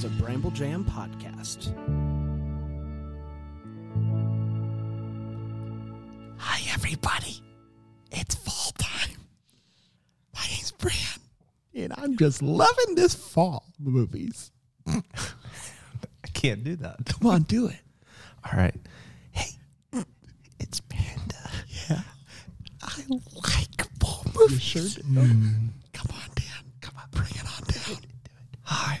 is a Bramble Jam podcast. Hi, everybody. It's fall time. My name's Bran, and I'm just loving this fall movies. I can't do that. Come on, do it. All right. Hey, it's Panda. Yeah. I like fall movies. sure do. Come on, Dan. Come on, bring it on down. Hi.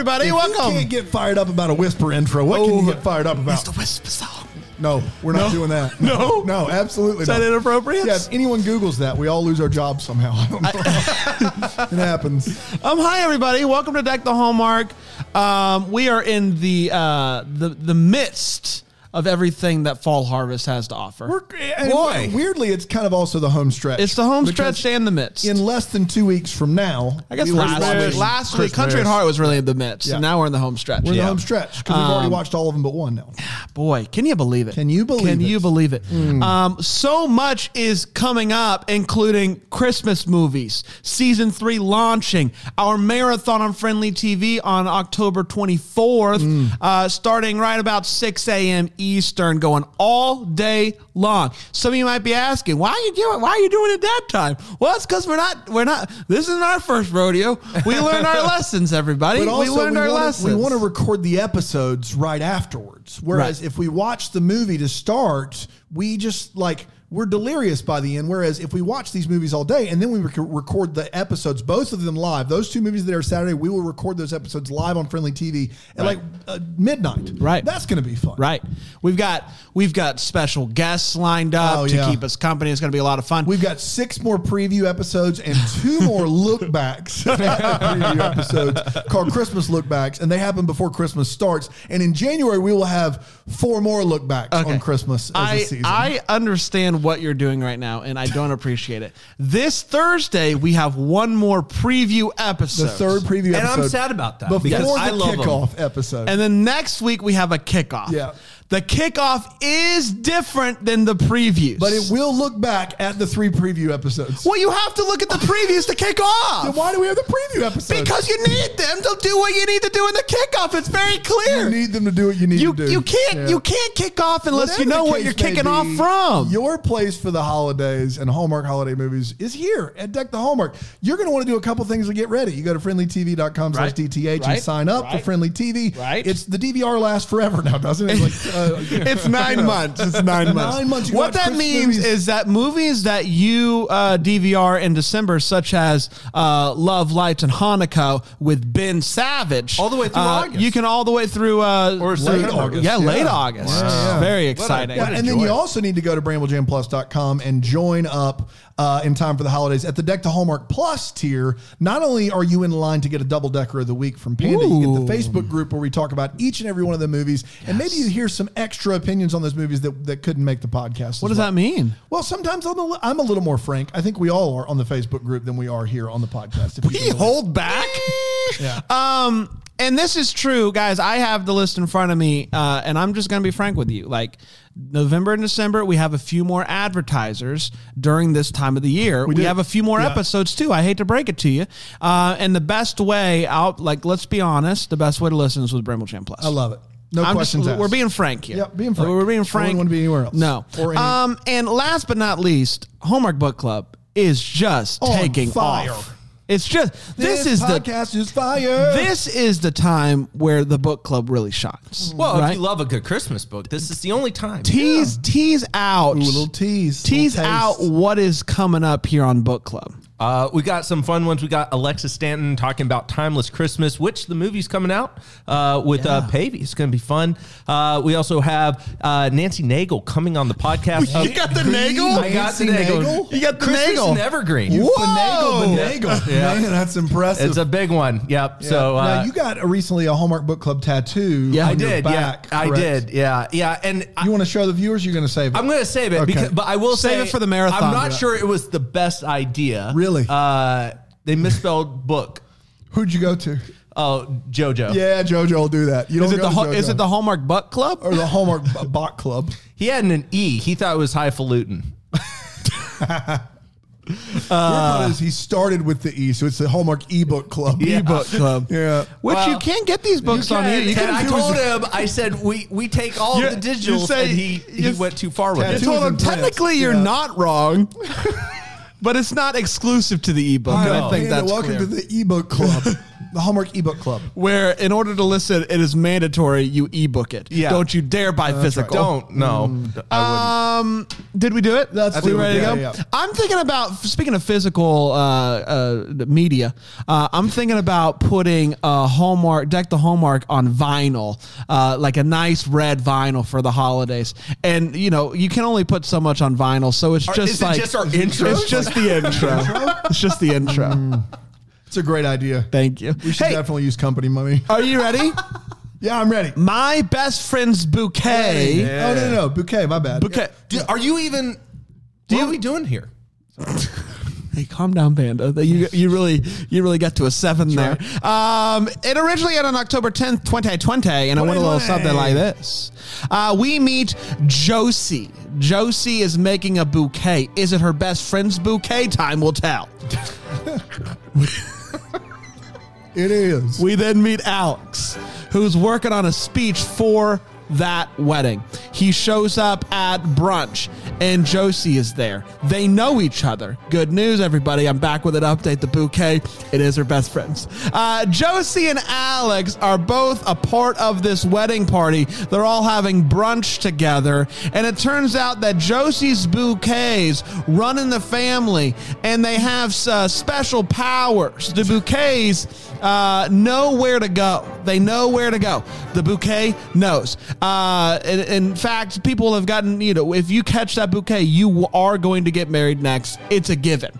everybody. If Welcome. You can't get fired up about a whisper intro. What can Oh, you get fired up about? It's the Whisper song. No, we're not doing that. No? no, absolutely Is not. that inappropriate? Yeah, if anyone Googles that, we all lose our jobs somehow. I don't know. it happens. Um, hi everybody. Welcome to Deck the Hallmark. Um, we are in the uh, the the midst of everything that Fall Harvest has to offer. Boy. weirdly, it's kind of also the home stretch. it's the home Because stretch and the midst. In less than two weeks from now, I guess we will be last watching week, last week, Country at Heart was really in the midst, Yeah. and now we're in the home stretch. We're in the home stretch because we've already watched all of them but one now. Boy, can you believe it? Can you believe Can it? You believe it? Um, so much is coming up, including Christmas movies, season three launching, our marathon on Frndly TV on October 24th, Mm. uh, starting right about 6 a.m. Eastern, going all day long. Some of you might be asking, why are you doing? Why are you doing it that time? Well, it's because we're not. We're not. This isn't our first rodeo. We learned our lessons, everybody. We learned our wanna, lessons. we want to record the episodes right afterwards. Whereas Right. if we watch the movie to start, we just like we're delirious by the end. Whereas if we watch these movies all day and then we rec- record the episodes, both of them live, those two movies that are Saturday, we will record those episodes live on Frndly TV at like uh, midnight. Right. That's going to be fun. Right. We've got we've got special guests lined up Oh, to yeah. keep us company. It's going to be a lot of fun. We've got six more preview episodes and two more lookbacks. preview episodes called Christmas lookbacks, and they happen before Christmas starts. And in January, we will have four more lookbacks Okay. on Christmas as a I, season. I understand what you're doing right now, and I don't appreciate it. This Thursday, we have one more preview episode. the third preview And episode. I'm sad about that Before because the I love kickoff episode. And then next week, we have a kickoff. Yeah. The kickoff is different than the previews. but it will look back at the three preview episodes. Well, you have to look at the previews to kick off. Then why do we have the preview episodes? Because you need them to do what you need to do in the kickoff. It's very clear. you need them to do what you need you, to do. you can't Yeah. you can't kick off unless you know the what you're may kicking off from. Your place for the holidays and Hallmark holiday movies is here at Deck the Hallmark. You're going to want to do a couple things to get ready. You go to frndlytv.com slash DTH Right. and sign up Right. for Frndly TV. Right. It's the DVR lasts forever now, doesn't it? It's, like, it's nine months. It's nine months. Nine months. What that Christmas means movies. is that movies that you uh, DVR in December, such as uh, Love, Lights, and Hanukkah with Ben Savage, All the way through uh, August. You can all the way through uh, Or late September. August. Yeah, Yeah. late August. Wow. Very What a- exciting. What a and then you also need to go to bramblejamplus.com and join up uh, in time for the holidays at the Deck the Hallmark Plus tier. Not only are you in line to get a double decker of the week from Panda, you get the Facebook group where we talk about each and every one of the movies, and maybe you hear some extra opinions on those movies that, that couldn't make the podcast. what does that mean? Well, sometimes I'm a, I'm a little more frank. I think we all are on the Facebook group than we are here on the podcast. If We hold back. Yeah. Um, and this is true, guys. I have the list in front of me, uh, and I'm just going to be frank with you. Like November and December, we have a few more advertisers during this time of the year. We, do. have a few more Yeah. episodes too. I hate to break it to you. Uh, and the best way out, like, let's be honest, the best way to listen is with Bramble Jam Plus. I love it. No I'm just- questions asked. We're being frank here. Yeah, being frank. We're being I frank. wouldn't want to be anywhere else. No. Or any- um, and last but not least, Hallmark Book Club is just On taking fire. off. It's just this, is the podcast is fire. this is the time where the book club really shines. Well, right? if you love a good Christmas book, this is the only time. tease tease out Ooh, a little tease. tease little out what is coming up here on book club. Uh, we got some fun ones. We got Alexis Stanton talking about Timeless Christmas, which the movie's coming out uh, with uh, Paevey. It's going to be fun. Uh, we also have uh, Nancy Naigle coming on the podcast. You got the Naigle? I got the Naigle. Naigle? You got the Christmas Naigle. and Evergreen. You Whoa! finagle, finagle. Yeah. Man, that's impressive. It's a big one. Yep. Yeah. So uh, now you got a, recently a Hallmark Book Club tattoo. Yeah. on I your did. Back, yeah, I did. Yeah, yeah. And I, You want to show the viewers? You're going to save it. I'm going to save it, Okay. because, but I will Save say it for the marathon. I'm not Yeah. sure it was the best idea. Really? Uh, they misspelled book. Who'd you go to? Oh, JoJo. Yeah, JoJo will do that. You Is don't it the is it the Hallmark Butt Club? or the Hallmark B- Bot Club? He had an E. He thought it was highfalutin. Weird part is he started with the E, so it's the Hallmark ebook club. Yeah. Book Club. Yeah. Which Well, you can get these books on here. You can I do told is- him, I said, we, we take all You- of the you digitals, say- and he, he you- went too far with Tattoo it. I told is him technically you're Yeah. not wrong, but it's not exclusive to the ebook. and I think that's welcome clear. to the ebook club, the Hallmark ebook club. where in order to listen, it is mandatory you ebook it. Yeah. Don't you dare buy physical. Don't. No. Mm. I Um, did we do it? That's we it. ready to Yeah, go. yeah. I'm thinking about speaking of physical uh, uh, media. Uh, I'm thinking about putting a Hallmark deck the Hallmark on vinyl, uh, like a nice red vinyl for the holidays. And you know you can only put so much on vinyl, so it's Are- just is it like just our intro? It's just the intro. it's just the intro. It's a great idea. Thank you. We should Hey, definitely use company money. are you ready? Yeah, I'm ready. My best friend's bouquet. Oh no, no, no, bouquet. My bad. Bouquet. would. Are you even. what are we doing here? Hey, calm down, Panda. You you really you really got to a seven there. Um, it originally aired on October tenth, twenty twenty, and it went a little something like this. Uh, we meet Josie. Josie is making a bouquet. Is it her best friend's bouquet? Time will tell. It is. We then meet Alex, who's working on a speech for that wedding. He shows up at brunch, and Josie is there. They know each other. Good news, everybody. I'm back with an update. The bouquet, it is her best friends. Uh, Josie and Alex are both a part of this wedding party. They're all having brunch together, and it turns out that Josie's bouquets run in the family, and they have uh, special powers. The bouquets uh, know where to go. They know where to go. The bouquet knows. Uh, in, in fact, people have gotten, you know, if you catch that bouquet, you are going to get married next. It's a given.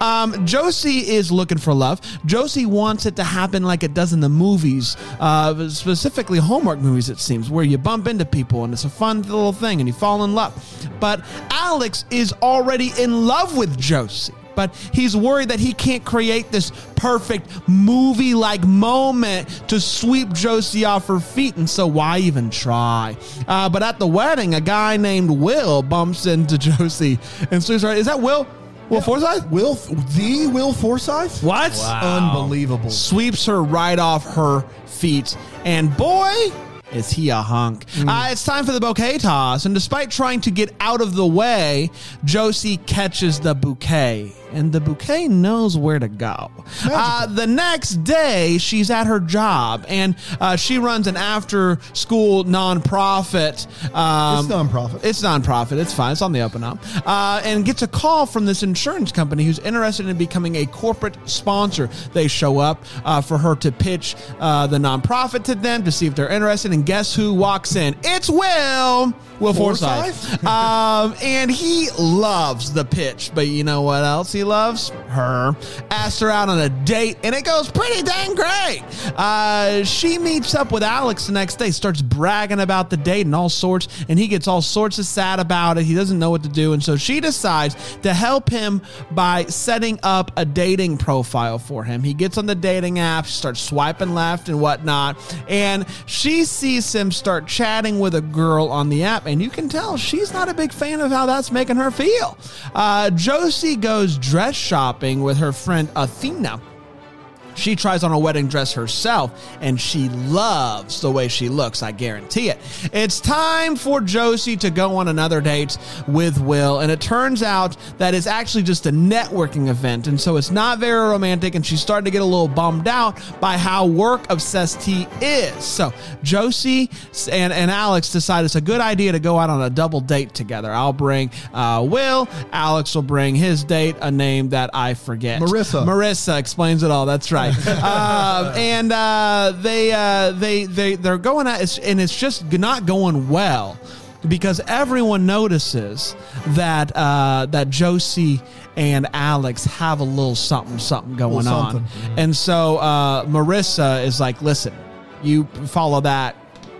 Um, Josie is looking for love. Josie wants it to happen like it does in the movies, uh, specifically Hallmark movies, it seems, where you bump into people and it's a fun little thing and you fall in love. But Alex is already in love with Josie but he's worried that he can't create this perfect movie like moment to sweep Josie off her feet. And so, why even try? Uh, but at the wedding, a guy named Will bumps into Josie and sweeps her. Is that Will? Will Forsythe? Will the Will Forsythe? What? Unbelievable. Sweeps her right off her feet. And boy, is he a hunk. Uh, it's time for the bouquet toss. And despite trying to get out of the way, Josie catches the bouquet. And the bouquet knows where to go. Uh, the next day, she's at her job and uh, she runs an after school nonprofit. Um, It's nonprofit. it's nonprofit. It's fine. It's on the up and up. Uh, and gets a call from this insurance company who's interested in becoming a corporate sponsor. They show up uh, for her to pitch uh, the nonprofit to them to see if they're interested. And guess who walks in? It's Will. Will Forsythe. Forsythe? um, and he loves the pitch. But you know what else he loves? Her. Asked her out on a date, and it goes pretty dang great. Uh, she meets up with Alex the next day, starts bragging about the date and all sorts, and he gets all sorts of sad about it. He doesn't know what to do, and so she decides to help him by setting up a dating profile for him. He gets on the dating app, starts swiping left and whatnot, and she sees him start chatting with a girl on the app, and you can tell she's not a big fan of how that's making her feel. Uh, Josie goes dress shopping with her friend Athena She tries on a wedding dress herself and she loves the way she looks, I guarantee it. It's time for Josie to go on another date with Will, and it turns out that it's actually just a networking event, and so it's not very romantic, and she's starting to get a little bummed out by how work obsessed he is. So Josie and, and Alex decide it's a good idea to go out on a double date together. I'll bring uh, Will, Alex will bring his date, a name that I forget. Marissa. Marissa explains it all. That's right. Uh, and uh, they uh, they they they're going at and it's just not going well because everyone notices that uh, that Josie and Alex have a little something something going Little on, something. and so uh, Marissa is like, "Listen, you follow that."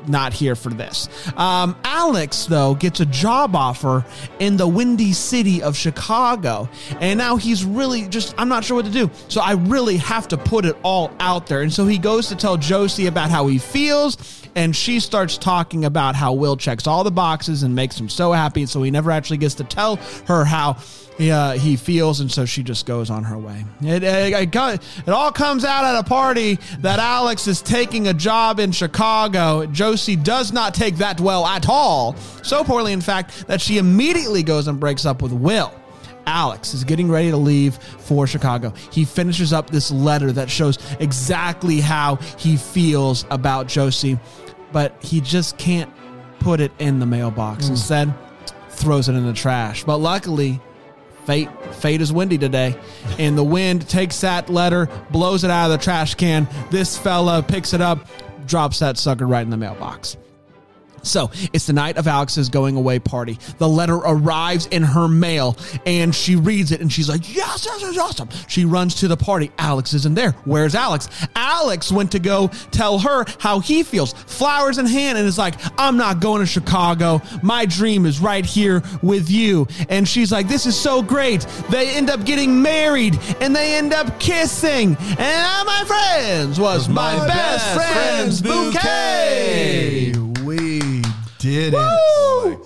Not here for this. Um, Alex, though, gets a job offer in the windy city of Chicago. And now he's really just, I'm not sure what to do. So I really have to put it all out there. And so he goes to tell Josie about how he feels. And she starts talking about how Will checks all the boxes and makes him so happy. And so he never actually gets to tell her how he, uh, he feels. And so she just goes on her way. It, it, it, it all comes out at a party that Alex is taking a job in Chicago. Josie does not take that well at all. So poorly, in fact, that she immediately goes and breaks up with Will. Alex is getting ready to leave for Chicago. He finishes up this letter that shows exactly how he feels about Josie, but he just can't put it in the mailbox. Instead, throws it in the trash. But luckily, fate fate is windy today, and the wind takes that letter, blows it out of the trash can. This fella picks it up, drops that sucker right in the mailbox. So it's the night of Alex's going away party. The letter arrives in her mail and she reads it and she's like, Yes, yes, yes, awesome. She runs to the party. Alex isn't there. Where's Alex? Alex went to go tell her how he feels, flowers in hand, and is like, I'm not going to Chicago. My dream is right here with you. And she's like, This is so great. They end up getting married and they end up kissing. And uh, my friends was my, my best, best friend's friend's bouquet. We did it. Woo! Woo, woo,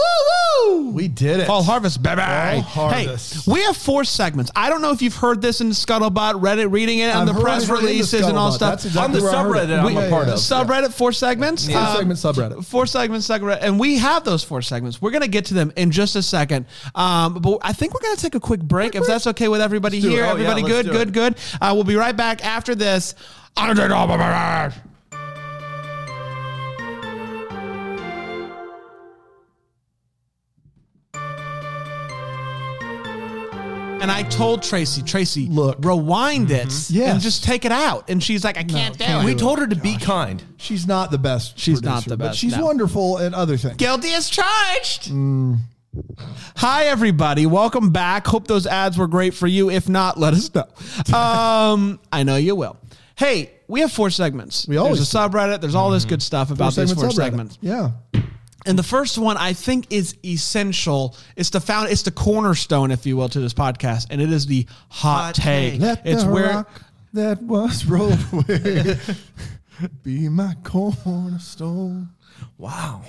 woo, woo! We did it. Fall harvest, baby. Fall harvest. Hey, we have four segments. I don't know if you've heard this in Scuttlebutt, Reddit, reading it on I've the heard- press I've heard it in the releases and all Scuttlebutt. stuff. That's exactly On the where I heard it. subreddit I'm a Yeah, part yeah. of. Subreddit, four segments. Four Um, segment subreddit. Four segments, subreddit. And we have those four segments. We're going to get to them in just a second. Um, but I think we're going to take a quick break if that's okay with everybody do it. here. Oh, yeah, everybody let's good, do good, it. good. Uh, we'll be right back after this. And I told Tracy, Tracy, Look. rewind it mm-hmm. Yes. and just take it out. And she's like, I can't do can't it. We told her to be kind. She's not the best. She's not producer, the but best, she's no. wonderful at other things. Guilty as charged. Mm. Hi, everybody. Welcome back. Hope those ads were great for you. If not, let us know. Um, I know you will. Hey, we have four segments. We always There's a subreddit. There's all this mm-hmm. good stuff about these four subreddit. segments. Yeah. And the first one I think is essential. It's the found. It's the cornerstone, if you will, to this podcast, and it is the hot, Hot take. Let It's where rock that was rolled away be my cornerstone. Wow.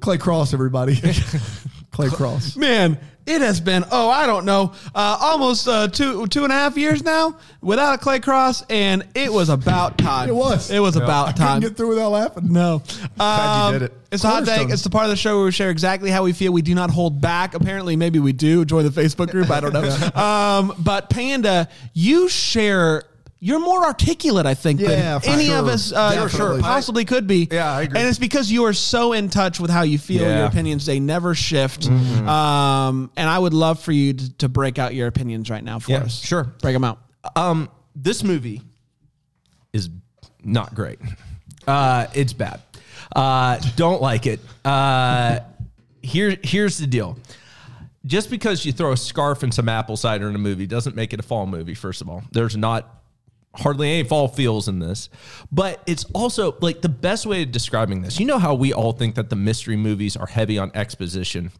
Clay Crosse, everybody. Clay Crosse. man, it has been oh I don't know uh, almost uh, two two and a half years now without a clay cross, and it was about time. It was. It was about Couldn't time. get through without laughing. No. Glad you did Um, it. It's a hot take. Cornerstone. It's the part of the show where we share exactly how we feel. We do not hold back. Apparently, maybe we do. Join the Facebook group. I don't know. um, but Panda, you share. You're more articulate, I think, Yeah, than for any of sure. us uh, Definitely. possibly could be. Yeah, I agree. And it's because you are so in touch with how you feel. Your opinions they never shift. Mm-hmm. Um, and I would love for you to, to break out your opinions right now for Yeah, us. sure. break them out. Um, this movie is not great. Uh, it's bad. Uh, don't like it. Uh, here, here's the deal. Just because you throw a scarf and some apple cider in a movie doesn't make it a fall movie. First of all, there's not hardly any fall feels in this, but it's also like the best way of describing this. You know how we all think that the mystery movies are heavy on exposition.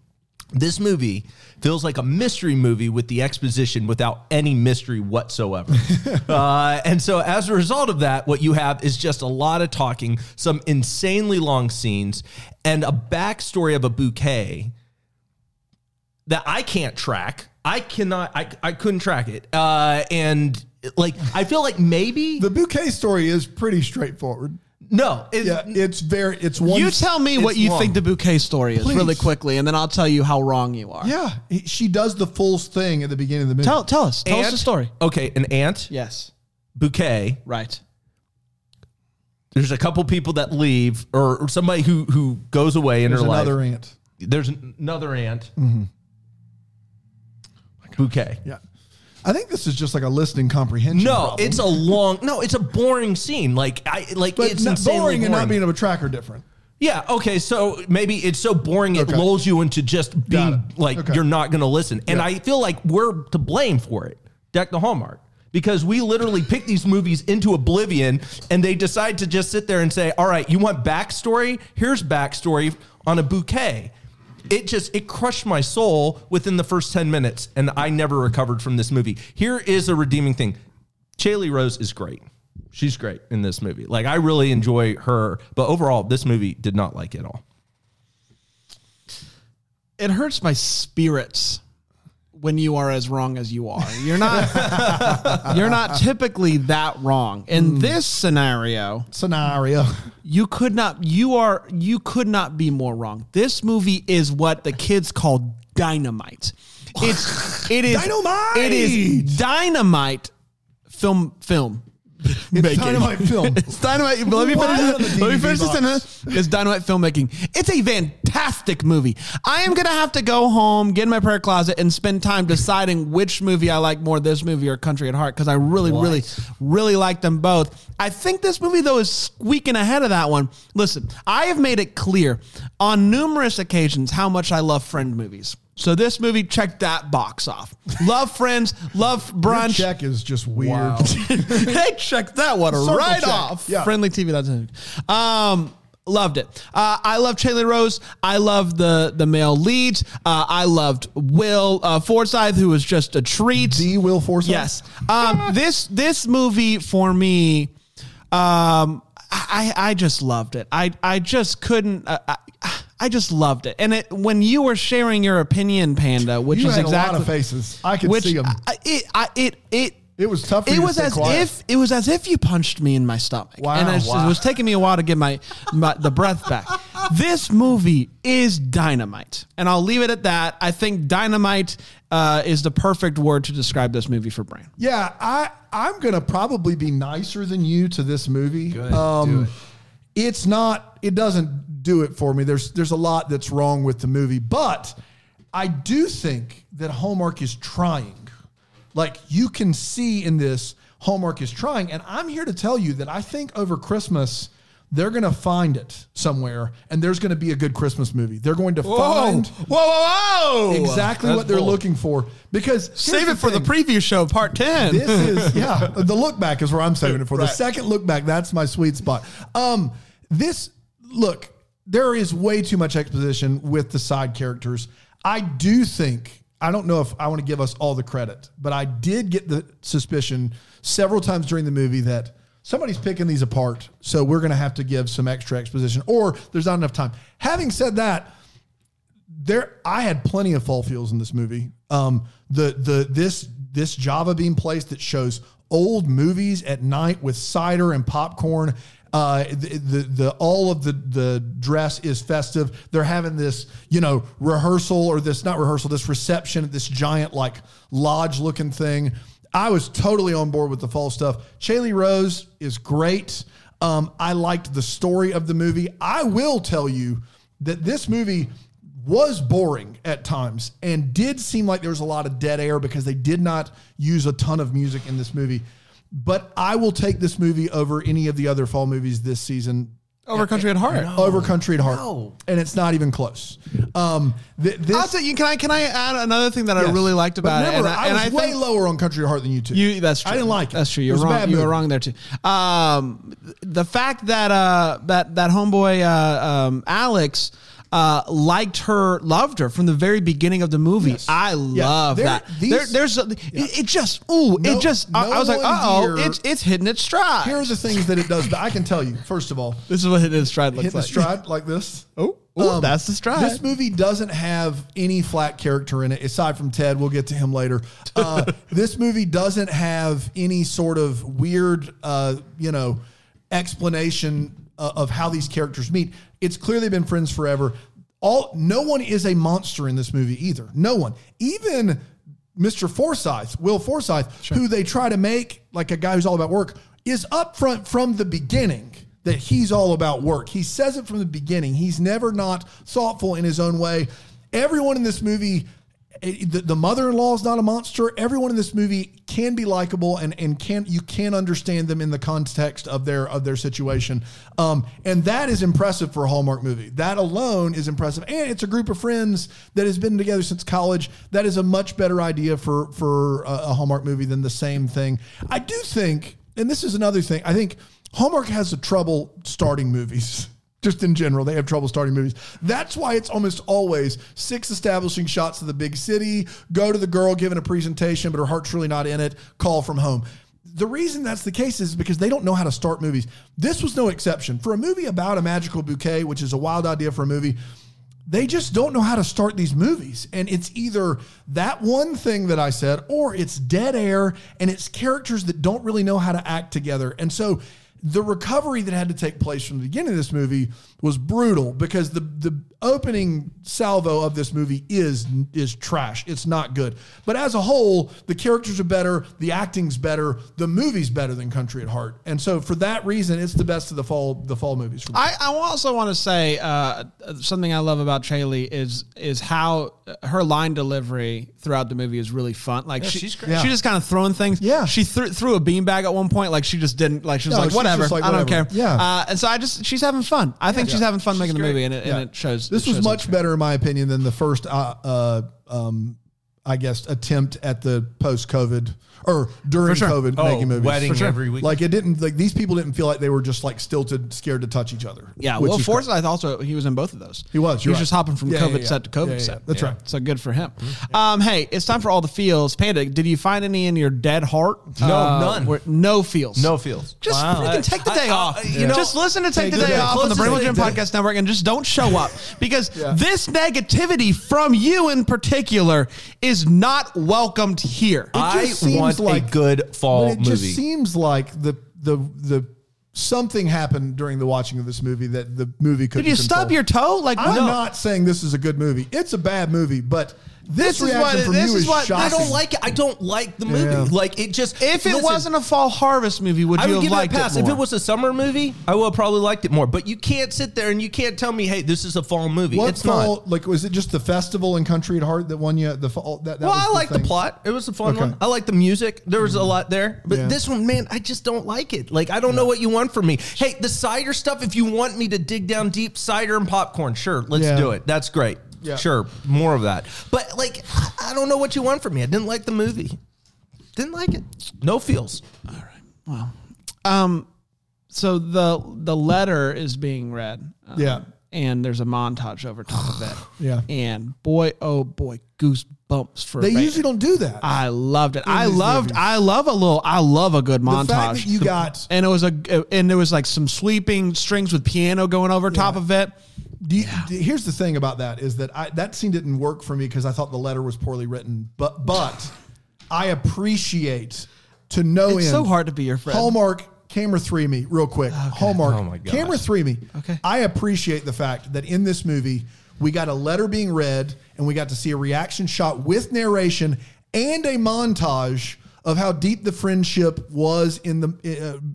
This movie feels like a mystery movie with the exposition without any mystery whatsoever. uh, and so, as a result of that, what you have is just a lot of talking, some insanely long scenes, and a backstory of a bouquet that I can't track. I cannot. I, I couldn't track it. Uh, and like I feel like maybe The bouquet story is pretty straightforward. no. It, Yeah, it's very. It's one. You tell me what it's you long. think the bouquet story is Please. really quickly, and then I'll tell you how wrong you are. Yeah, he- she does the full thing at the beginning of the movie. Tell tell us. Tell us Ant- the story. Okay, an ant, Yes. bouquet. Right. There's a couple people that leave, or, or somebody who who goes away in There's her life. another ant. There's another ant. Bouquet. Yeah, I think this is just like a listening comprehension. No, problem. it's a long. No, it's a boring scene. Like I like but it's not boring, boring. and not being able to track are different. yeah. Okay. So maybe it's so boring it Okay. lulls you into just being like Okay. you're not going to listen. And Yeah. I feel like we're to blame for it. Deck the Hallmark. Because we literally pick these movies into oblivion and they decide to just sit there and say, all right, you want backstory? Here's backstory on a bouquet. It just, it crushed my soul within the first 10 minutes and I never recovered from this movie. Here is a redeeming thing. Chaley Rose is great. She's great in this movie. Like I really enjoy her, but overall, this movie did not like it at all. It hurts my spirits when you are as wrong as you are. You're not you're not typically that wrong. In hmm. this scenario, Scenario. you could not you are you could not be more wrong. This movie is what the kids call dynamite. It's it is Dynamite! It is dynamite film film. It's dynamite film. It's dynamite. Let me Why finish. on the this- Let me DVD finish this box? sentence. It's dynamite filmmaking. It's a fantastic movie. I am gonna have to go home, get in my prayer closet, and spend time deciding which movie I like more, this movie or Country at Heart, because I really, really, really like them both. I think this movie though is squeaking ahead of that one. Listen, I have made it clear on numerous occasions how much I love friend movies. So this movie checked that box off. Love Friends, love Your Brunch. check is just weird. they checked that one Circle right check. off. Yeah. Frndly TV. That's it. Um, loved it. Uh, I love Chaley Rose. I love the the male leads. Uh, I loved Will uh, Forsythe, who was just a treat. The Will Forsythe. Yes. Um, this this movie for me, um, I I just loved it. I I just couldn't. Uh, I, I just loved it. And it when you were sharing your opinion, Panda, which You is had exactly a lot of faces. I could which see them. I, it I, it it It was tough for it you to was stay as quiet. if it was as if you punched me in my stomach. Wow, and it's- wow. it was taking me a while to get my, my the breath back. This movie is dynamite, and I'll leave it at that. I think dynamite uh, is the perfect word to describe this movie for Brain. Yeah, I I'm gonna probably be nicer than you to this movie. Good, Um, do it. It's not. It doesn't do it for me. There's there's a lot that's wrong with the movie, but I do think that Hallmark is trying. Like you can see in this, Hallmark is trying, and I'm here to tell you that I think over Christmas. They're going to find it somewhere, and there's going to be a good Christmas movie. They're going to find whoa, whoa! whoa. exactly That's what they're bold. looking for. Because Save it for the thing. preview show, part ten. This is yeah. The look back is where I'm saving it for. The second look back, that's my sweet spot. Um, this look, there is way too much exposition with the side characters. I do think I don't know if I want to give us all the credit, but I did get the suspicion several times during the movie that somebody's picking these apart. So we're going to have to give some extra exposition, or there's not enough time. Having said that, there I had plenty of fall feels in this movie. Um, the the this this Java being place that shows old movies at night with cider and popcorn. Uh, the, the the all of the the dress is festive. They're having this you know rehearsal or this not rehearsal this reception at this giant like lodge looking thing. I was totally on board with the fall stuff. Chaley Rose is great. Um, I liked the story of the movie. I will tell you that this movie was boring at times and did seem like there was a lot of dead air because they did not use a ton of music in this movie. But I will take this movie over any of the other fall movies this season. Over Country at Heart. over Country at Heart, No. and it's not even close. Um, th- this, I'll tell you. Can I can I add another thing that I yes. really liked But about it? remember, And I, and was way think- lower on Country at Heart than you two. You that's true. I didn't like it. That's true. It You're was a wrong. You were movie. wrong there too. Um, the fact that uh that that homeboy uh, um Alex. Uh, liked her, loved her from the very beginning of the movie. Yes. I Yeah. love There- that. these- there, there's a, it, it just ooh, No- it just. I, no I was like, uh oh, it's it's hitting its stride. Here are the things that it does. But I can tell you, first of all, this is what hitting its stride looks hitting like. stride like this. Oh, Ooh, that's the stride. This movie doesn't have any flat character in it, aside from Ted. We'll get to him later. Uh, this movie doesn't have any sort of weird, uh, you know, explanation uh, of how these characters meet. It's clear they've been friends forever. All no one is a monster in this movie either. No one, even Mr. Forsyth, Will Forsyth, who they try to make like a guy who's all about work, is upfront from the beginning that he's all about work. He says it from the beginning. He's never not thoughtful in his own way. Everyone in this movie, the, the mother-in-law is not a monster. Everyone in this movie can be likable and and can you can understand them in the context of their of their situation. Um, and that is impressive for a Hallmark movie. That alone is impressive. And it's a group of friends that has been together since college. That is a much better idea for for a, a Hallmark movie than the same thing. I do think, and this is another thing. I think Hallmark has a trouble starting movies. Just in general, they have trouble starting movies. That's why it's almost always six establishing shots of the big city, go to the girl giving a presentation, but her heart's really not in it, call from home. The reason that's the case is because they don't know how to start movies. This was no exception. For a movie about a magical bouquet, which is a wild idea for a movie, they just don't know how to start these movies. And it's either that one thing that I said, or it's dead air and it's characters that don't really know how to act together. And so the recovery that had to take place from the beginning of this movie was brutal because the the opening salvo of this movie is is trash. It's not good. But as a whole, the characters are better, the acting's better, the movie's better than Country at Heart. And so for that reason, it's the best of the fall the fall movies for me. I, I also want to say uh, something I love about Chaley is is how her line delivery throughout the movie is really fun. Like she, she's great. she just kind of throwing things. Yeah. she threw, threw a beanbag at one point. Like she just didn't. Like she was No, like she's whatever. like, I don't whatever. care. Yeah. Uh, and so I just she's having fun. I think she's having fun making the movie, and it, and it shows. This it was shows much better, in my opinion, than the first, uh, uh, um, I guess, attempt at the post-COVID or during sure. COVID Oh, making movies. wedding sure. every week. Like it didn't like these people didn't feel like they were just like stilted, scared to touch each other. Yeah, which Will is great. Forsyth also he was in both of those. He was, He was right. just hopping from Yeah, COVID yeah, yeah. set to COVID Yeah, yeah, set. yeah. That's right. So good for him. Um, hey, it's time for all the feels. Panda, did you find any in your dead heart? Uh, No, none. where- no feels. No feels. Just Wow. freaking take the day I- off. you you know- just listen to take, Take the the day day. off on the Closest Bramble Jam Podcast Network and just don't show up because this negativity from you in particular is not welcomed here. I just want like- a good fall it movie. just seems like the the the something happened during the watching of this movie that the movie could Did you stub your toe? Like I'm no. not saying this is a good movie. It's a bad movie, but this, This is what- from this you is is, what- shocking. I don't like it. I don't like the movie. Yeah. Like it just. If it listen, wasn't a fall harvest movie, would I you would have give it a liked pass. it more? If it was a summer movie, I would have probably liked it more. But you can't sit there and you can't tell me, "Hey, this is a fall movie." What it's fall? not. Like, was it just the festival and Country at Heart that won you the fall? That, that Well, was I like the thing? plot. It was a fun Okay. one. I like the music. There was a mm-hmm. lot there. But Yeah. this one, man, I just don't like it. Like, I don't know what you want from me. Hey, the cider stuff, if you want me to dig down deep, cider and popcorn, sure, let's Yeah. do it. That's great. Yeah. Sure, more of that. But, like, I- I don't know what you want from me. I didn't like the movie. Didn't like it. No feels. All right. Well, um, so the the letter is being read. um, Yeah. And there's a montage over top of it. Yeah. and boy, oh boy, goosebumps for. They usually don't do that. I loved it. I loved. movies. I love a little. I love a good the montage. you got and it was a and there was like some sweeping strings with piano going over top of it. Do you, do- here's the thing about that is that I, that scene didn't work for me because I thought the letter was poorly written. But but I appreciate to no It's so hard to be your friend. Hallmark camera three me real quick. Hallmark Oh my gosh. camera three me. Okay. I appreciate the fact that in this movie we got a letter being read and we got to see a reaction shot with narration and a montage of how deep the friendship was in the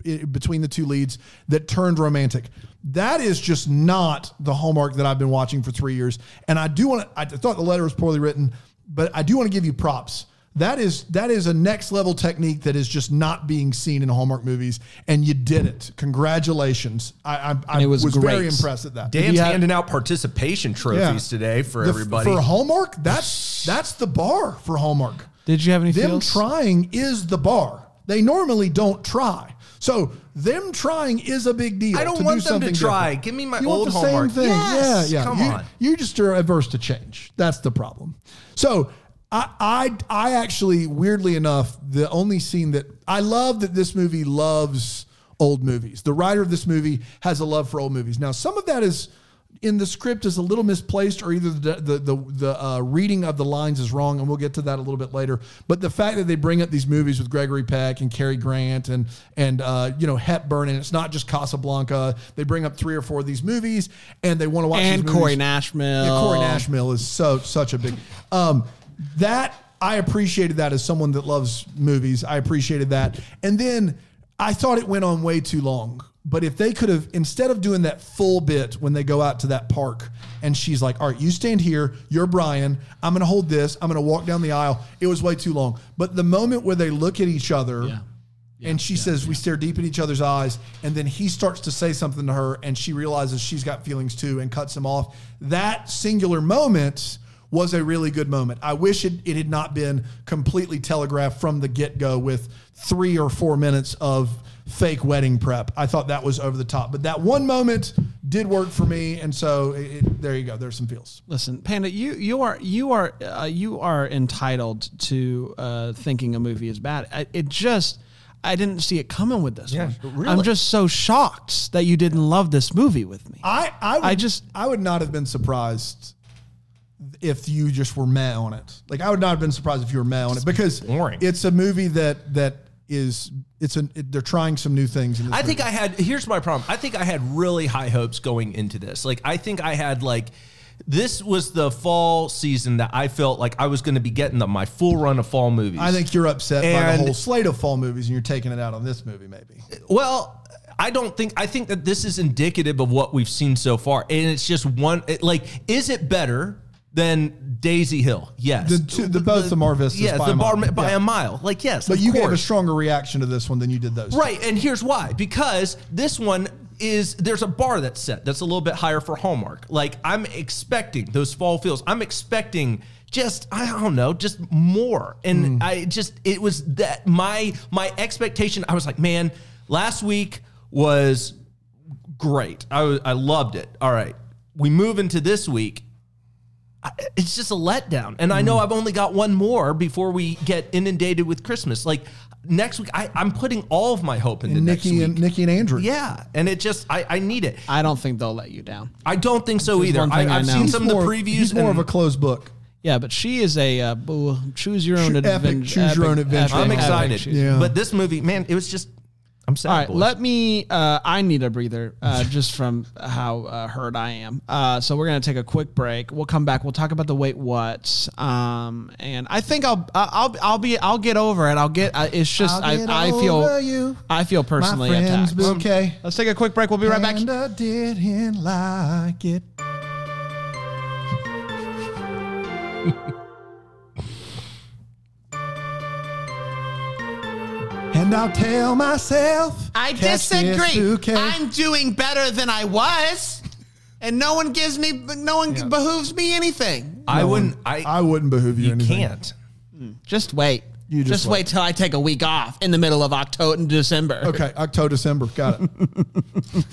uh, uh, between the two leads that turned romantic. That is just not the hallmark that I've been watching for three years. And I do want to. I thought the letter was poorly written, but I do want to give you props. That is that is a next level technique that is just not being seen in Hallmark movies, and you did it. Congratulations! I I, I it was was, very impressed at that. Dan's you handing out participation trophies today for The- everybody. for Hallmark. That's that's the bar for Hallmark. Did you have any Them feels? trying is the bar. They normally don't try. So them trying is a big deal. I don't to want do them to try. different. Give me my you old want the Hallmark. same thing. Yes, yeah, yeah. come you, on. You just are averse to change. That's the problem. So I, I, I actually, weirdly enough, the only scene that I love that this movie loves old movies. The writer of this movie has a love for old movies. Now, some of that is in the script is a little misplaced, or either the the the, the uh, reading of the lines is wrong, and we'll get to that a little bit later. But the fact that they bring up these movies with Gregory Peck and Cary Grant and and uh, you know Hepburn, and it's not just Casablanca. They bring up three or four of these movies, and they want to watch and Corey. Nashmill. Yeah, Corey Nashmill is so such a big. Um, that I appreciated that as someone that loves movies. I appreciated that, and then I thought it went on way too long. But if they could have, instead of doing that full bit when they go out to that park, and she's like, "All right, you stand here. You're Brian. I'm going to hold this. I'm going to walk down the aisle." It was way too long. But the moment where they look at each other. Yeah. and she says, We stare deep in each other's eyes. And then he starts to say something to her, and she realizes she's got feelings too and cuts him off. That singular moment was a really good moment. I wish it, it had not been completely telegraphed from the get go with three or four minutes of fake wedding prep. I thought that was over the top. But that one moment did work for me. And so it, it- there you go. There's some feels. Listen, Panda, you you are you are uh, you are entitled to uh, thinking a movie is bad. I, it just I didn't see it coming with this Yeah, one. really. I'm just so shocked that you didn't love this movie with me. I, I, would, I just- I would not have been surprised if you just were meh on it. Like I would not have been surprised if you were meh on it because boring. it's a movie that that is it's an it, they're trying some new things. In this I think movie. I had here's my problem. I think I had really high hopes going into this. Like I think I had like this was the fall season that I felt like I was going to be getting the, my full run of fall movies. I think you're upset by the whole slate of fall movies and you're taking it out on this movie maybe. Well, I don't think I think that this is indicative of what we've seen so far, and it's just one. It, like, is it better than Daisy Hill? Yes. The two- the both the Mar Vistas Yes, by the a bar mile. by Yeah. a mile. Like, yes, But you gave a stronger reaction to this one than you did those. two. Right, and here's why. Because this one is there's a bar that's set that's a little bit higher for Hallmark. Like I'm expecting those fall feels. I'm expecting just I don't know, just more. And mm. I just it was that my my expectation. I was like, man, last week was great. I was, I loved it. All right, we move into this week. I- It's just a letdown, and I know I've only got one more before we get inundated with Christmas. Like next week, I, I'm putting all of my hope into And next Nikki week. and Nikki and Andrew. yeah, and it just I, I need it. I don't think they'll let you down. I don't think so either. one I, thing I I've know. seen He's some of the more- previews. He's more of a closed book. Yeah, but she is a uh, boo- choose your own Epic adventure. choose your own adventure. I'm excited. Yeah. But this movie, man, it was just I'm sad. All right, boys. let me. Uh, I need a breather uh, just from how uh, hurt I am. Uh, so we're gonna take a quick break. We'll come back. We'll talk about the wait what's. Um, and I think I'll I'll I'll be I'll get over it. I'll get. Uh, it's just I'll get I I over feel you, I feel personally friend's attacked. bouquet. Let's take a quick break. We'll be right back. And didn't like it. And I'll tell myself I disagree. I'm doing better than I was, and no one gives me no one behooves me anything. I No wouldn't. one- I I wouldn't behoove you, anything. you anything. can't. Just wait. You just just wait wait. till I take a week off in the middle of October and December. Okay, October, December. Got it.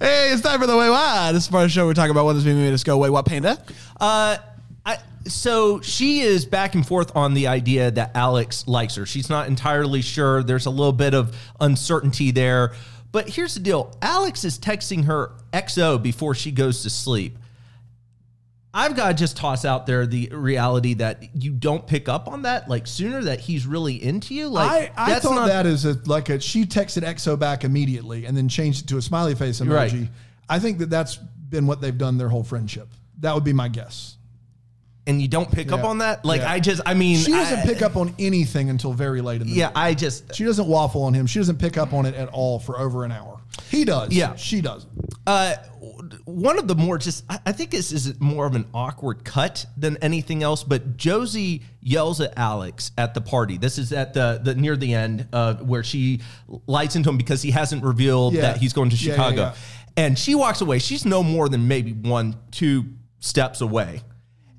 Hey, it's time for the Wait What. This is part of the show we're talking about what this movie made us go, Wait What Panda? Uh, I, so she is back and forth on the idea that Alex likes her. She's not entirely sure. There's a little bit of uncertainty there. But here's the deal Alex is texting her XO before she goes to sleep. I've got to just toss out there the reality that you don't pick up on that like sooner that he's really into you. Like I, I that's thought not- that is a, like a she texted EXO back immediately and then changed it to a smiley face emoji. Right. I think that that's been what they've done their whole friendship. That would be my guess. And you don't pick up Yeah. on that. Like Yeah. I just, I mean, She doesn't I- pick up on anything until very late in the Yeah. I just She doesn't waffle on him. She doesn't pick up on it at all for over an hour. He does. Yeah. She doesn't. Uh, one of the more just, I I think this is more of an awkward cut than anything else. But Josie yells at Alex at the party. This is at the, the near the end uh, where she lights into him because he hasn't revealed Yeah. that he's going to Yeah, yeah, Chicago, yeah. and she walks away. She's no more than maybe one, two steps away,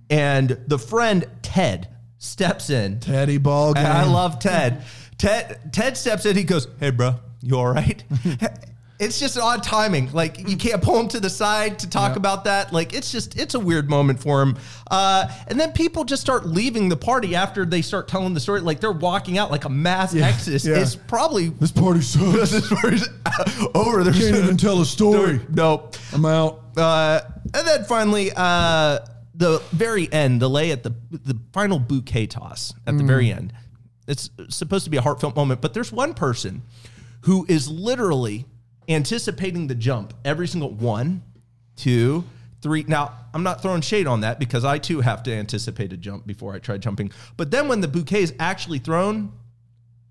and the friend Ted steps in. Teddy ball game. And I love Ted. Ted Ted steps in. He goes, "Hey, bro, you all right?" it's just odd timing. Like you can't pull him to the side to talk Yeah. about that. Like it's just it's a weird moment for him. Uh, and then people just start leaving the party after they start telling the story. Like they're walking out like a mass Yeah, exodus. yeah. It's probably This party sucks. this party's over. There's Can't even tell a story. No. I'm out. Uh, and then finally, uh, the very end, the lay at the the final bouquet toss at the very mm. end. It's supposed to be a heartfelt moment, but there's one person who is literally anticipating the jump every single one, two, three. Now, I'm not throwing shade on that because I too have to anticipate a jump before I try jumping. But then when the bouquet is actually thrown,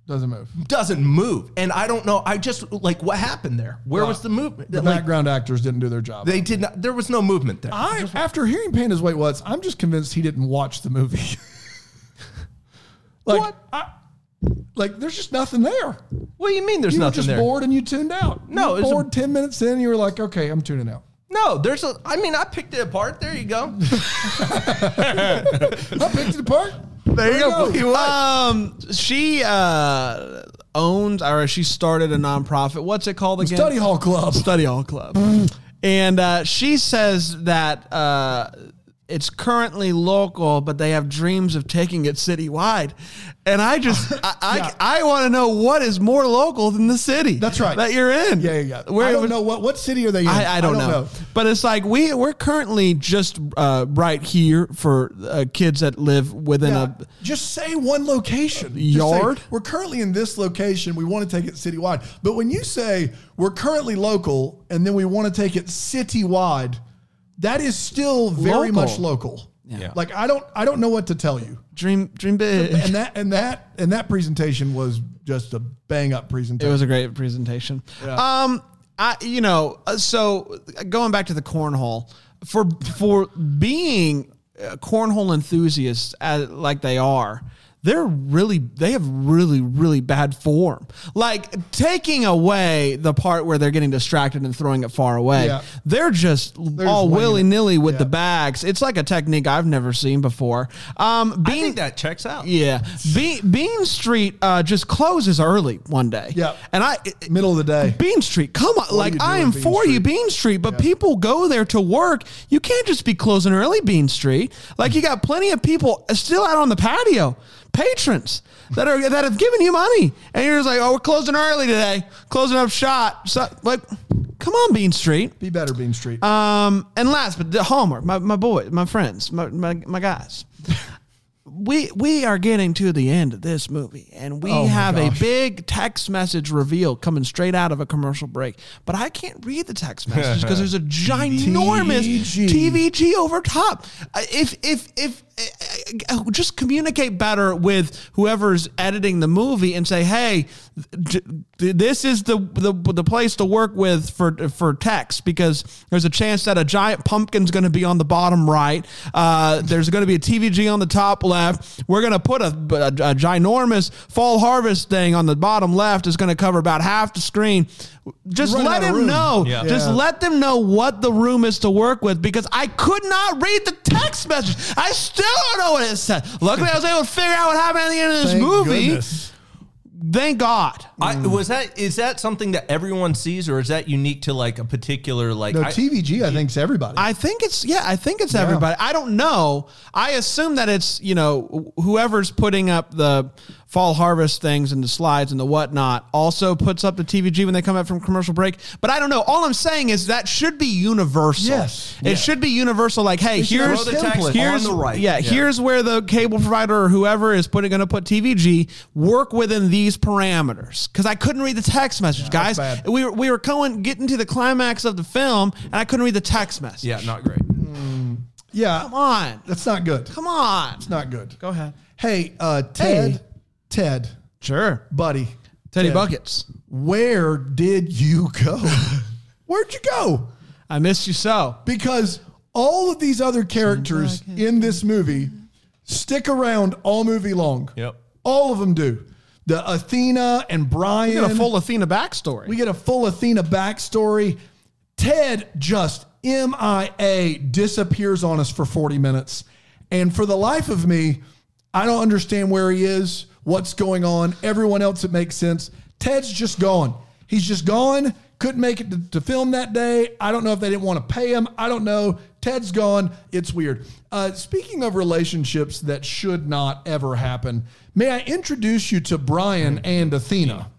Doesn't move. doesn't move. And I don't know. I just like what happened there. Where was the movement? The Like, background actors didn't do their job. they did not. There was no movement there. I, after hearing Panda's Wait What's, I'm just convinced he didn't watch the movie. like, What? I, like, there's just nothing there. what do you mean? There's nothing there? You were nothing just there. bored and you tuned out. No, you it's a- bored ten minutes in, you were like, okay, I'm tuning out. No, there's a. I mean, I picked it apart. There you go. I picked it apart. There you go. Um, she uh, owns or she started a nonprofit. What's it called again? Study Hall Club. Study Hall Club. and uh, she says that uh, it's currently local, but they have dreams of taking it citywide. And I just, I, I, Yeah. I want to know what is more local than the city. That's right. That you're in. Yeah, yeah, yeah. Where I don't know what what city are they in. I, I, don't, know. but it's like we we're currently just uh, right here for uh, kids that live within Yeah. a Just say one location. Just say, Yard? we're currently in this location. We want to take it citywide. But when you say we're currently local and then we want to take it citywide, that is still very Local. much local. Yeah. Like I don't I don't know what to tell you. dream dream big. And that and that and that presentation was just a bang up presentation. It was a great presentation. Um, I you know uh, so going back to the cornhole for for being uh, cornhole enthusiasts as, like they are. They're really, they have really, really bad form. Like taking away the part where they're getting distracted and throwing it far away. Yeah. They're just all just willy nilly with the bags. It's like a technique I've never seen before. Um, I think that checks out. yeah, Be- Bean Street uh, just closes early one day. Yeah. and I Middle of the day. Bean Street, come on! are like i am Bean for you, Bean Street, but people go there to work. You can't just be closing early, Bean Street. Like you got plenty of people still out on the patio, patrons that are that have given you money, and you're just like, oh, we're closing early today, closing up shop. So, like, come on, Bean Street. Be better, Bean Street. Um, and last but the Hallmark, my, my boy, my friends, my, my, my guys. We we are getting to the end of this movie, and we Oh have a big text message reveal coming straight out of a commercial break. But I can't read the text message because there's a ginormous TVG. TVG over top. Uh, If if if uh, uh, just communicate better with whoever's editing the movie and say, hey, this is the, the the place to work with for for text because there's a chance that a giant pumpkin's going to be on the bottom right. Uh, there's going to be a TVG on the top left. We're going to put a, a, a ginormous fall harvest thing on the bottom left. is going to cover about half the screen. Just let him know. Yeah. Just Yeah. let them know what the room is to work with because I could not read the text message. I still don't know what it said. Luckily, I was able to figure out what happened at the end of this Thank movie. goodness. Thank God. I, was that is that something that everyone sees, or is that unique to like a particular like? No, I- TVG, I think, is everybody. I think it's yeah. I think it's everybody. I don't know. I assume that it's you know whoever's putting up the fall harvest things and the slides and the whatnot also puts up the TVG when they come up from commercial break. But I don't know. All I'm saying is that should be universal. Yes. it should be universal. Like, hey, should here's the text on here's the right. Yeah, Yeah. here's where the cable provider or whoever is putting going to put TVG work within these parameters. Because I couldn't read the text message, guys. We were we were going getting to the climax of the film, and I couldn't read the text message. yeah, not great. yeah, Come on. that's not good. Come on. It's not good. Go ahead. Hey, uh, Ted, Hey. Ted, Sure. buddy, Teddy Ted, Buckets. Where did you go? Where'd you go? I missed you so. Because all of these other characters in this movie stick around all movie long. Yep. All of them do. The Athena and Brian. You got a full Athena backstory. We get a full Athena backstory. Ted just MIA disappears on us for 40 minutes. And for the life of me, I don't understand where he is, what's going on. Everyone else, it makes sense. Ted's just gone. He's just gone. Couldn't make it to, to film that day. I don't know if they didn't want to pay him. I don't know. Ted's gone. It's weird. Uh, speaking of relationships that should not ever happen, may I introduce you to Brian and Athena?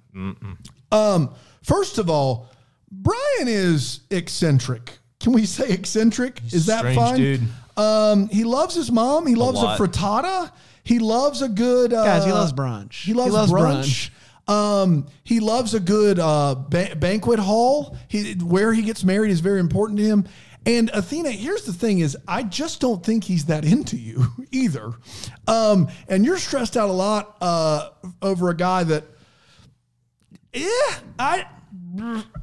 Um, first of all, Brian is eccentric. Can we say eccentric? Is that strange fine? dude. Um, he loves his mom. He loves a, lot. frittata. He loves a good uh, Guys, he loves brunch. He loves, brunch. Um, he loves a good uh, ba- banquet hall. He where he gets married is very important to him. And Athena, here's the thing: is I just don't think he's that into you either. Um, and you're stressed out a lot uh, over a guy that, yeah, I,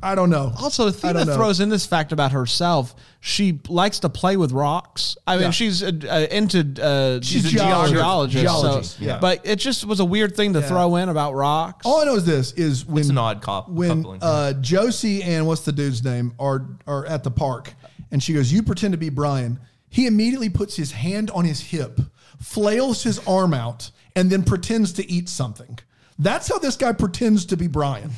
I don't know. Also, I Athena don't know. throws in this fact about herself. She likes to play with rocks. I mean, Yeah. she's uh, uh, into uh, She's a geologist. geologist. geologist. Geologist, yeah. But it just was a weird thing to throw in about rocks. All I know is this: is when It's an odd cop- when coupling. uh, Josie and what's the dude's name are are at the park, and she goes, "You pretend to be Brian." He immediately puts his hand on his hip, flails his arm out, and then pretends to eat something. That's how this guy pretends to be Brian.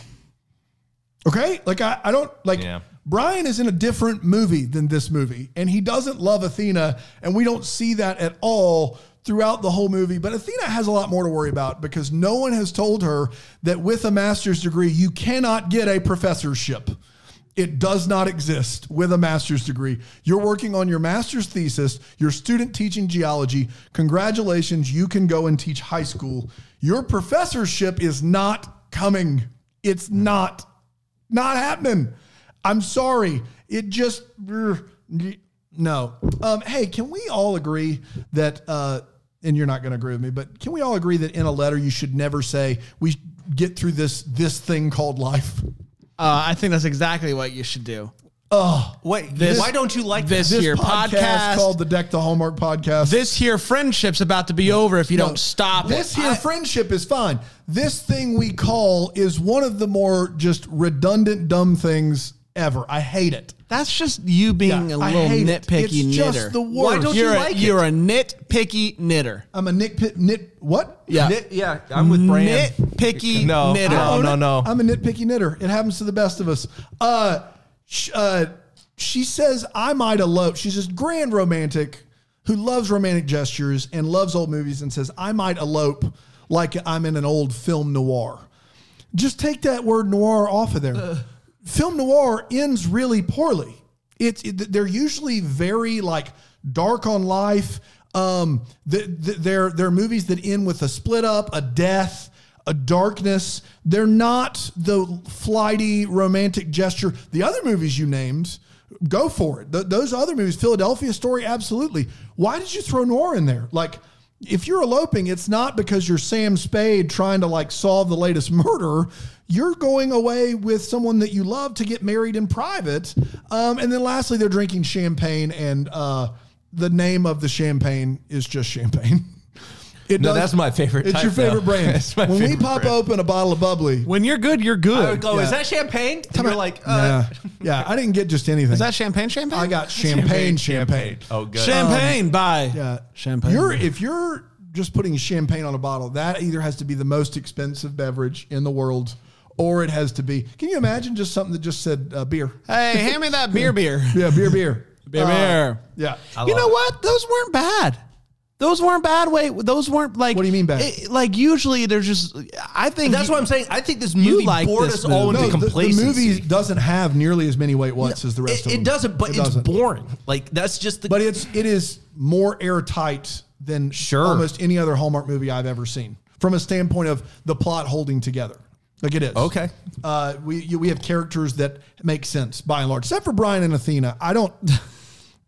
Okay, like I, I don't like. Yeah. Brian is in a different movie than this movie, and he doesn't love Athena, and we don't see that at all throughout the whole movie. But Athena has a lot more to worry about because no one has told her that with a master's degree, you cannot get a professorship. It does not exist with a master's degree. You're working on your master's thesis, your student teaching geology. Congratulations, you can go and teach high school. Your professorship is not coming. It's not not happening. I'm sorry. It just no. Um, hey, can we all agree that? Uh, and you're not going to agree with me, but can we all agree that in a letter you should never say we get through this this thing called life? Uh, I think that's exactly what you should do. Wait, This- why don't you like this this? This here podcast, podcast- called the Deck the Hallmark podcast. This here friendship's about to be over if you No, don't stop This it. here friendship is fine. This thing we call is one of the more just redundant dumb things ever. I hate it. That's just you being Yeah, a I little hate it. nitpicky It's knitter. just the Why don't you're you a, like it? you're a nitpicky knitter. I'm a nitpit nit what? Yeah. Knit- yeah, I'm with Brand. Nitpicky No, knitter. no, no, no. I'm a nitpicky knitter. It happens to the best of us. Uh, sh- uh, she says I might elope. She's this grand romantic who loves romantic gestures and loves old movies and says I might elope like I'm in an old film noir. Just take that word noir off of there. Film noir ends really poorly. It's it, they're usually very like dark on life. Um, th- th- they're they're movies that end with a split up, a death, a darkness. They're not the flighty romantic gesture. The other movies you named, go for it. Th- those other movies, Philadelphia Story, absolutely. Why did you throw noir in there? Like, if you're eloping, it's not because you're Sam Spade trying to like solve the latest murder. You're going away with someone that you love to get married in private. Um, and then lastly, they're drinking champagne, and uh, the name of the champagne is just champagne. It No, that's my favorite It's type, your favorite though. brand. It's my when we favorite pop brand. open a bottle of bubbly, When you're good, you're good. I would go, is that champagne? And you're like, yeah, uh, yeah, I didn't get just anything. Is that champagne? Champagne? I got champagne, champagne. Oh, good. champagne by Yeah, champagne. You're if you're just putting champagne on a bottle, that either has to be the most expensive beverage in the world, or it has to be. Can you imagine just something that just said uh, beer? hey, hand me that beer, beer, Yeah, beer, beer, beer, Uh, beer. Yeah, I You love know it. what? Those weren't bad. Those weren't bad. Wait, those weren't like. What do you mean bad? it- like usually, there's just. I think That's you- what I'm saying. I think this movie like bored this us all movie. into no, the, the complacency. movie doesn't have nearly as many wait what's as the rest it, of them. it doesn't, but It it's doesn't. boring. Like that's just the. But it's it is more airtight than Sure. almost any other Hallmark movie I've ever seen from a standpoint of the plot holding together. Like it is. Okay. Uh, we you, we have characters that make sense by and large, except for Brian and Athena. I don't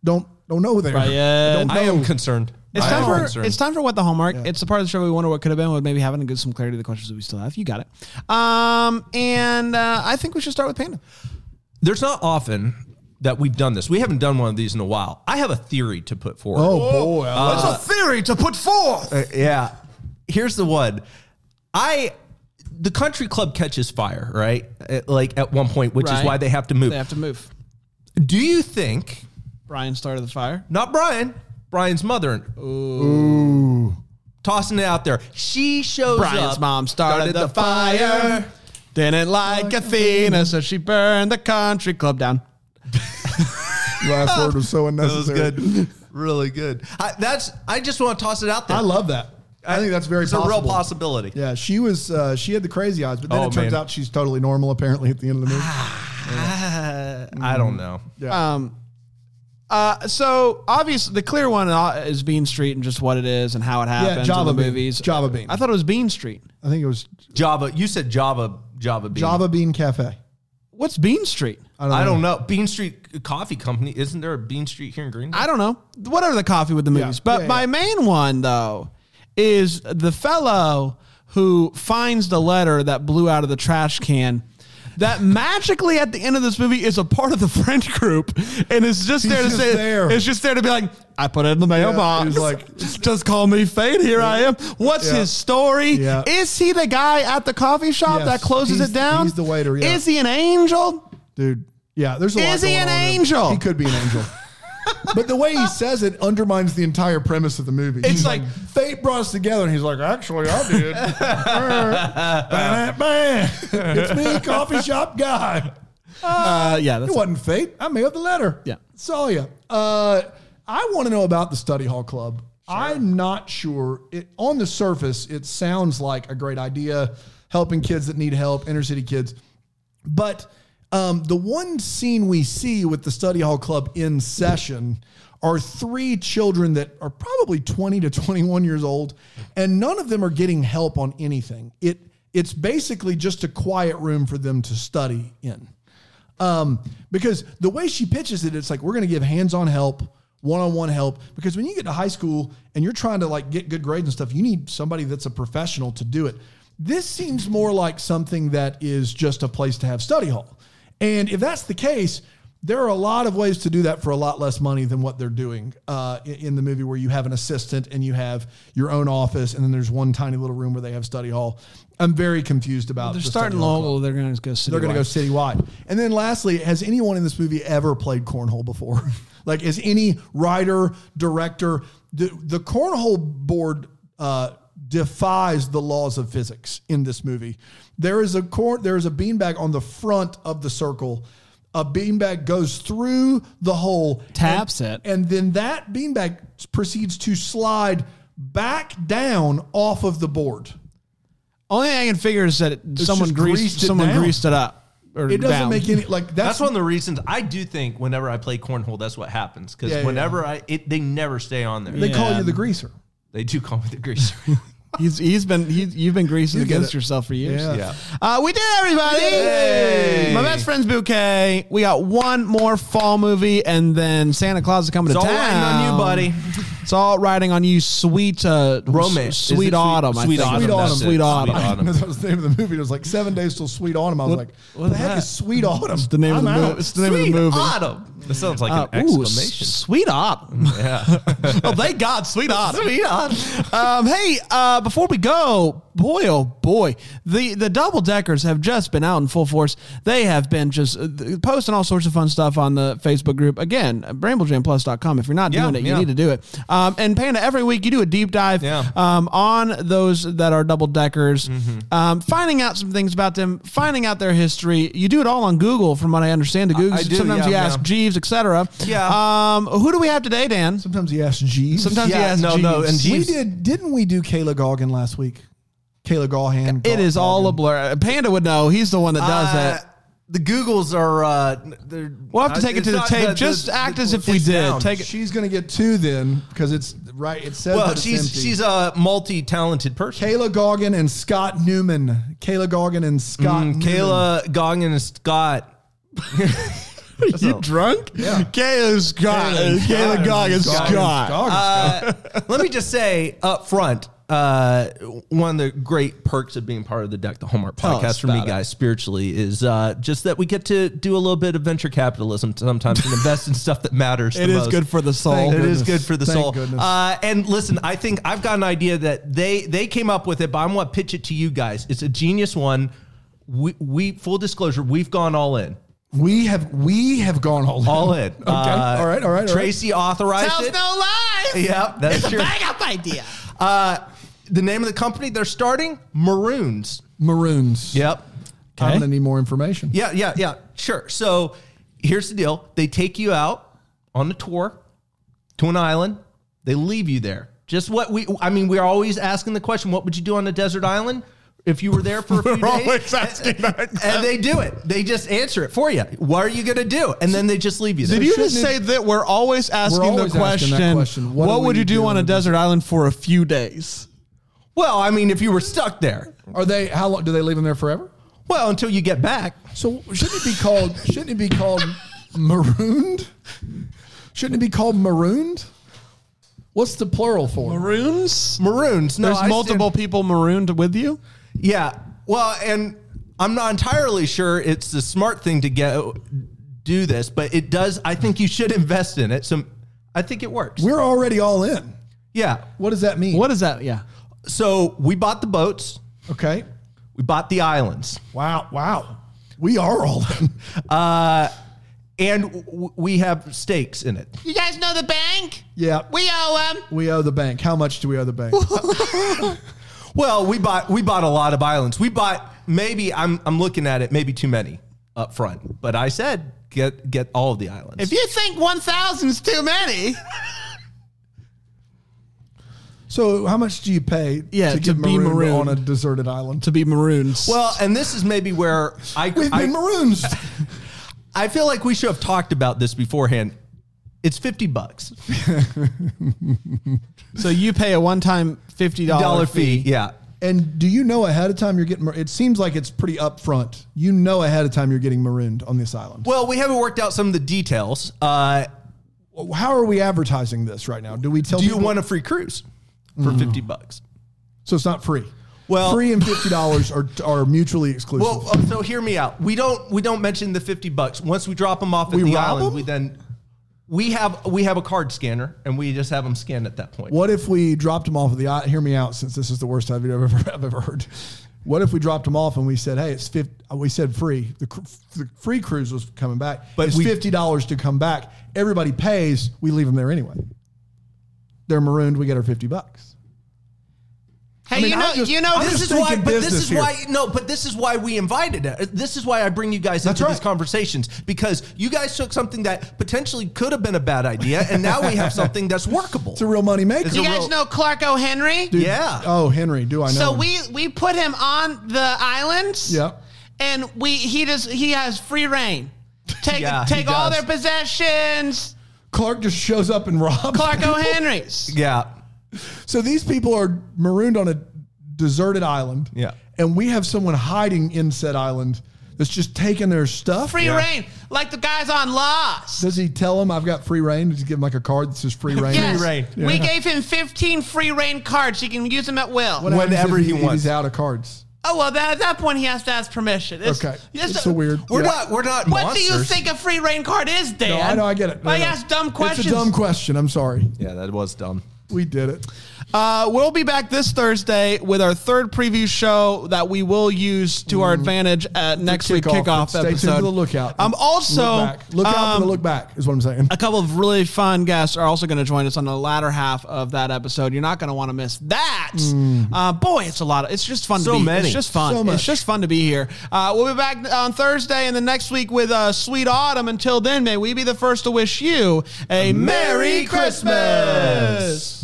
don't don't know there. Brian. Don't I am concerned. It's time for concerned. it's time for what the homework. It's the part of the show we wonder what could have been with maybe having to give some clarity to the questions that we still have. You got it. Um, and uh, I think we should start with Panda. There's not often that we've done this. We haven't done one of these in a while. I have a theory to put forward. Oh boy, That's a theory to put forth. Uh, yeah. Here's the one. I the country club catches fire, right? At- like at one point, which Right. is why they have to move. They have to move. Do you think Brian started the fire. not Brian, Brian's mother Ooh. tossing it out there. She shows up. Brian's up, mom started, the, fire. Didn't like Athena, so she burned the country club down. last word was so That was unnecessary. good. really good. I, that's I just want to toss it out there. I love that. I think that's very it's possible. a real possibility. Yeah, she was. Uh, she had the crazy eyes, but then Oh, it turns man. out she's totally normal. Apparently, at the end of the movie. I don't know. Yeah. Um, Uh, so obviously the clear one uh, is Bean Street and just what it is and how it happens. Yeah, Java in the Bean. movies. Java Bean. I thought it was Bean Street. I think it was Java. You said Java. Java Bean. Java Bean Cafe. What's Bean Street? I don't know. Bean Street Coffee Company. Isn't there a Bean Street here in Greendale? I don't know. Whatever the coffee with the movies. But yeah, my yeah. main one though is the fellow who finds the letter that blew out of the trash can. That magically at the end of this movie is a part of the French group and is just He's there to just say there. it's just there to be like, I put it in the mailbox. he's like- just call me fate. Here I am. What's Yeah. his story? Yeah. Is he the guy at the coffee shop Yes. that closes He's- it down? he's the waiter, yeah. Is he an angel? dude. Yeah, there's a lot Is he an on there. angel? He could be an angel. but the way he says it undermines the entire premise of the movie. It's He's like- fate brought us together, and he's like, actually, I did. Bam, bam. it's me, coffee shop guy. Uh, yeah, that's It wasn't fate. I made up the letter. Yeah. Saw you. Uh, I want to know about the study hall club. I'm not sure. It, on the surface, it sounds like a great idea, helping kids that need help, inner city kids. But um, the one scene we see with the study hall club in session are three children that are probably 20 to 21 years old, and none of them are getting help on anything. It it's basically just a quiet room for them to study in. Um, because the way she pitches it, it's like we're going to give hands-on help, one-on-one help. Because when you get to high school and you're trying to like get good grades and stuff, you need somebody that's a professional to do it. This seems more like something that is just a place to have study hall. And if that's the case, there are a lot of ways to do that for a lot less money than what they're doing uh, in, the movie, where you have an assistant and you have your own office, and then there's one tiny little room where they have study hall. I'm very confused about. They're the starting local. They're going to go citywide. They're going to go citywide. And then lastly, has anyone in this movie ever played cornhole before? like, is any writer, director, the, the cornhole board uh, defies the laws of physics in this movie. There is a corn, there is a beanbag on the front of the circle. A beanbag goes through the hole, Taps and, it. and then that beanbag proceeds to slide back down off of the board. Only thing I can figure is that it, someone greased, greased it someone down. greased it up. Or It doesn't down. make any like that's, That's one of the reasons I do think whenever I play cornhole, that's what happens. Because Yeah, yeah, whenever I, it, they never stay on there. they call you the greaser. They do call me the greaser. He's he's been he's, you've been greasing You against yourself for years. Yeah. yeah. Uh, we did it, everybody. Hey. My best friend's bouquet. We got one more fall movie, and then Santa Claus is coming It's to all town. riding on you, buddy. It's all riding on you, sweet uh, Romance. sweet sweet- autumn. Sweet. Autumn, Sweet Autumn. Sweet Autumn. Sweet Autumn. that was the name of the movie. It was like seven days till Sweet Autumn. I was like, what the heck that? is Sweet Autumn? It's the name I'm of the out. movie. It's the name of the movie. Autumn. That sounds like Uh, an exclamation. s- sweet autumn. yeah. oh, thank God, sweet autumn. Sweet Autumn. um, hey, uh, before we go, boy, oh boy, the the double deckers have just been out in full force. They have been just uh, posting all sorts of fun stuff on the Facebook group. Again, bramblejamplus.com. If you're not Yeah, doing it, you yeah. need to do it. Um, and Panda, every week you do a deep dive Yeah. um, on those that are double deckers, Mm-hmm. um, finding out some things about them, finding out their history. You do it all on Google, from what I understand. To Google, I do, sometimes yeah, you ask yeah. Jeeves, etc. Yeah. Um, who do we have today, Dan? Sometimes you ask Jeeves. Sometimes he Yeah, asks no, no, Jeeves. and we did, didn't we do Kayla Goggin last week? Kayla Gaughan. It is all a blur. Panda would know. He's the one that does Uh, it. The Googles are. Uh, they're, We'll have to uh, take it to the not tape. Just act as if we did. down. Take it. She's going to get two then because it's right. It says Well, that it's she's empty. she's a multi-talented person. Kayla Goggin and Scott Newman. Kayla Goggin and Scott. Mm, Newman. Kayla Goggin and Scott. you drunk? Yeah. Kayla Scott. Kayla Kayla Goggins Goggins. Scott. Goggins. Uh, let me just say up front, uh, one of the great perks of being part of the Deck the Hallmark podcast for me, it. guys, spiritually, is uh, just that we get to do a little bit of venture capitalism sometimes and invest in stuff that matters. It the is most. good for the soul. Thank It is goodness. good for the Thank soul. Uh, and listen, I think I've got an idea that they they came up with it, but I'm going to pitch it to you guys. It's a genius one. We, we full disclosure, we've gone all in, we have we have gone all in. all in. okay. all right. All right. All right. Tracy authorized Tells it. no lies. Yep, that's It's a true. bang up idea. Uh, the name of the company they're starting, Maroons. Maroons. Yep. I'm to need more information. Yeah, yeah, yeah. Sure. So here's the deal: they take you out on a tour to an island. They leave you there. Just what we. I mean, we're always asking the question: What would you do on a desert island? if you were there for a few We're days. always asking that. and they do it. They just answer it for you. What are you going to do? And then they just leave you there. Did you just say that we're always asking always the asking question, that question, What, what would you do do on a on a desert island for a few days? Well, I mean, if you were stuck there, Are they? How long do they leave them there forever? well, until you get back. So shouldn't it be called? Shouldn't it be called marooned? Shouldn't it be called marooned? What's the plural for? Maroons? Maroons. No, There's I multiple stand- people marooned with you. Yeah. Well, and I'm not entirely sure it's the smart thing to get do this, but it does. I think you should invest in it. So I think it works. We're already all in. yeah. What does that mean? What is that? Yeah. So we bought the boats. Okay. We bought the islands. Wow. Wow. We are all in. Uh, and w- we have stakes in it. You guys know the bank? Yeah. We owe them. We owe the bank. How much do we owe the bank? Well, we bought we bought a lot of islands. We bought maybe I'm I'm looking at it maybe too many up front. But I said get get all of the islands. If you think 1,000 is too many, So how much do you pay Yeah, to to get be marooned, marooned. on a deserted island? to be marooned. well, and this is maybe where I We've I, been maroons. I feel like we should have talked about this beforehand. It's 50 bucks. so you pay a one-time $50 Dollar fee. fee. Yeah. and do you know ahead of time you're getting? mar- It seems like it's pretty upfront. You know ahead of time you're getting marooned on this island. Well, we haven't worked out some of the details. Uh, How are we advertising this right now? Do we tell? do you people- want a free cruise for 50 bucks? So it's not free. Well- free and fifty dollars are are mutually exclusive. Well, uh, so hear me out. We don't we don't mention the 50 bucks. Once we drop them off at We the island, them? we then we have we have a card scanner and we just have them scanned at that point. What if we dropped them off at the island? Hear me out, since this is the worst I've ever I've ever heard. What if we dropped them off and we said, "Hey, it's 50, We said free. The, the free cruise was coming back, But but it's we- fifty dollars to come back. Everybody pays. We leave them there anyway. They're marooned. We get our fifty bucks. Hey, I mean, you know, just- you know, I'm this this is why, but this is here. why no, but this is why we invited it. This is why I bring you guys That's into these conversations because you guys took something that potentially could have been a bad idea, and now we have something that's workable. It's a real money maker. It's you guys real- know Clark O'Henry? Dude, Yeah. Oh, Henry, do I know? So him? we we put him on the islands. Yep. And we he just he has free reign. Take Yeah, take all does. their possessions. Clark just shows up and robs. Clark people. O'Henry's. yeah, So these people are marooned on a deserted island. Yeah. And we have someone hiding in said island that's just taking their stuff. Free Yeah. reign. Like the guys on Lost. Does he tell them I've got free reign? Does he give him like a card that says free reign? Yes. reign. We gave him 15 free reign cards. He can use them at will. What happens Whenever if he wants. He's out of cards. Oh well, that, at that point he has to ask permission. It's, Okay. it's It's so weird. we're Yeah. not we're not What monsters. do you think a free reign card is, Dan? No, I know, I get it. No, I no. ask dumb questions. It's a dumb question. I'm sorry. Yeah, that was dumb. We did it. Uh, we'll be back this Thursday with our third preview show that we will use to our advantage at next week Kickoff. kickoff Stay episode. tuned to the lookout. Um, also, look, back. look out for um, the look back is what I'm saying. a couple of really fun guests are also going to join us on the latter half of that episode. You're not going to want to miss that. Uh, boy, it's a lot. Of, it's just fun So to be. many. It's just fun. So much. it's just fun to be here. Uh, we'll be back on Thursday and the next week with uh, Sweet Autumn. Until then, may we be the first to wish you a Merry Christmas.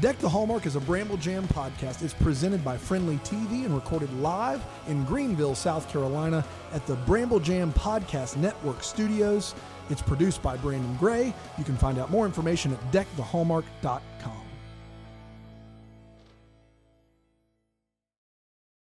Deck the Hallmark is a Bramble Jam podcast. It's presented by Frndly TV and recorded live in Greenville, South Carolina at the Bramble Jam Podcast Network studios. It's produced by Brandon Gray. You can find out more information at deckthehallmark.com.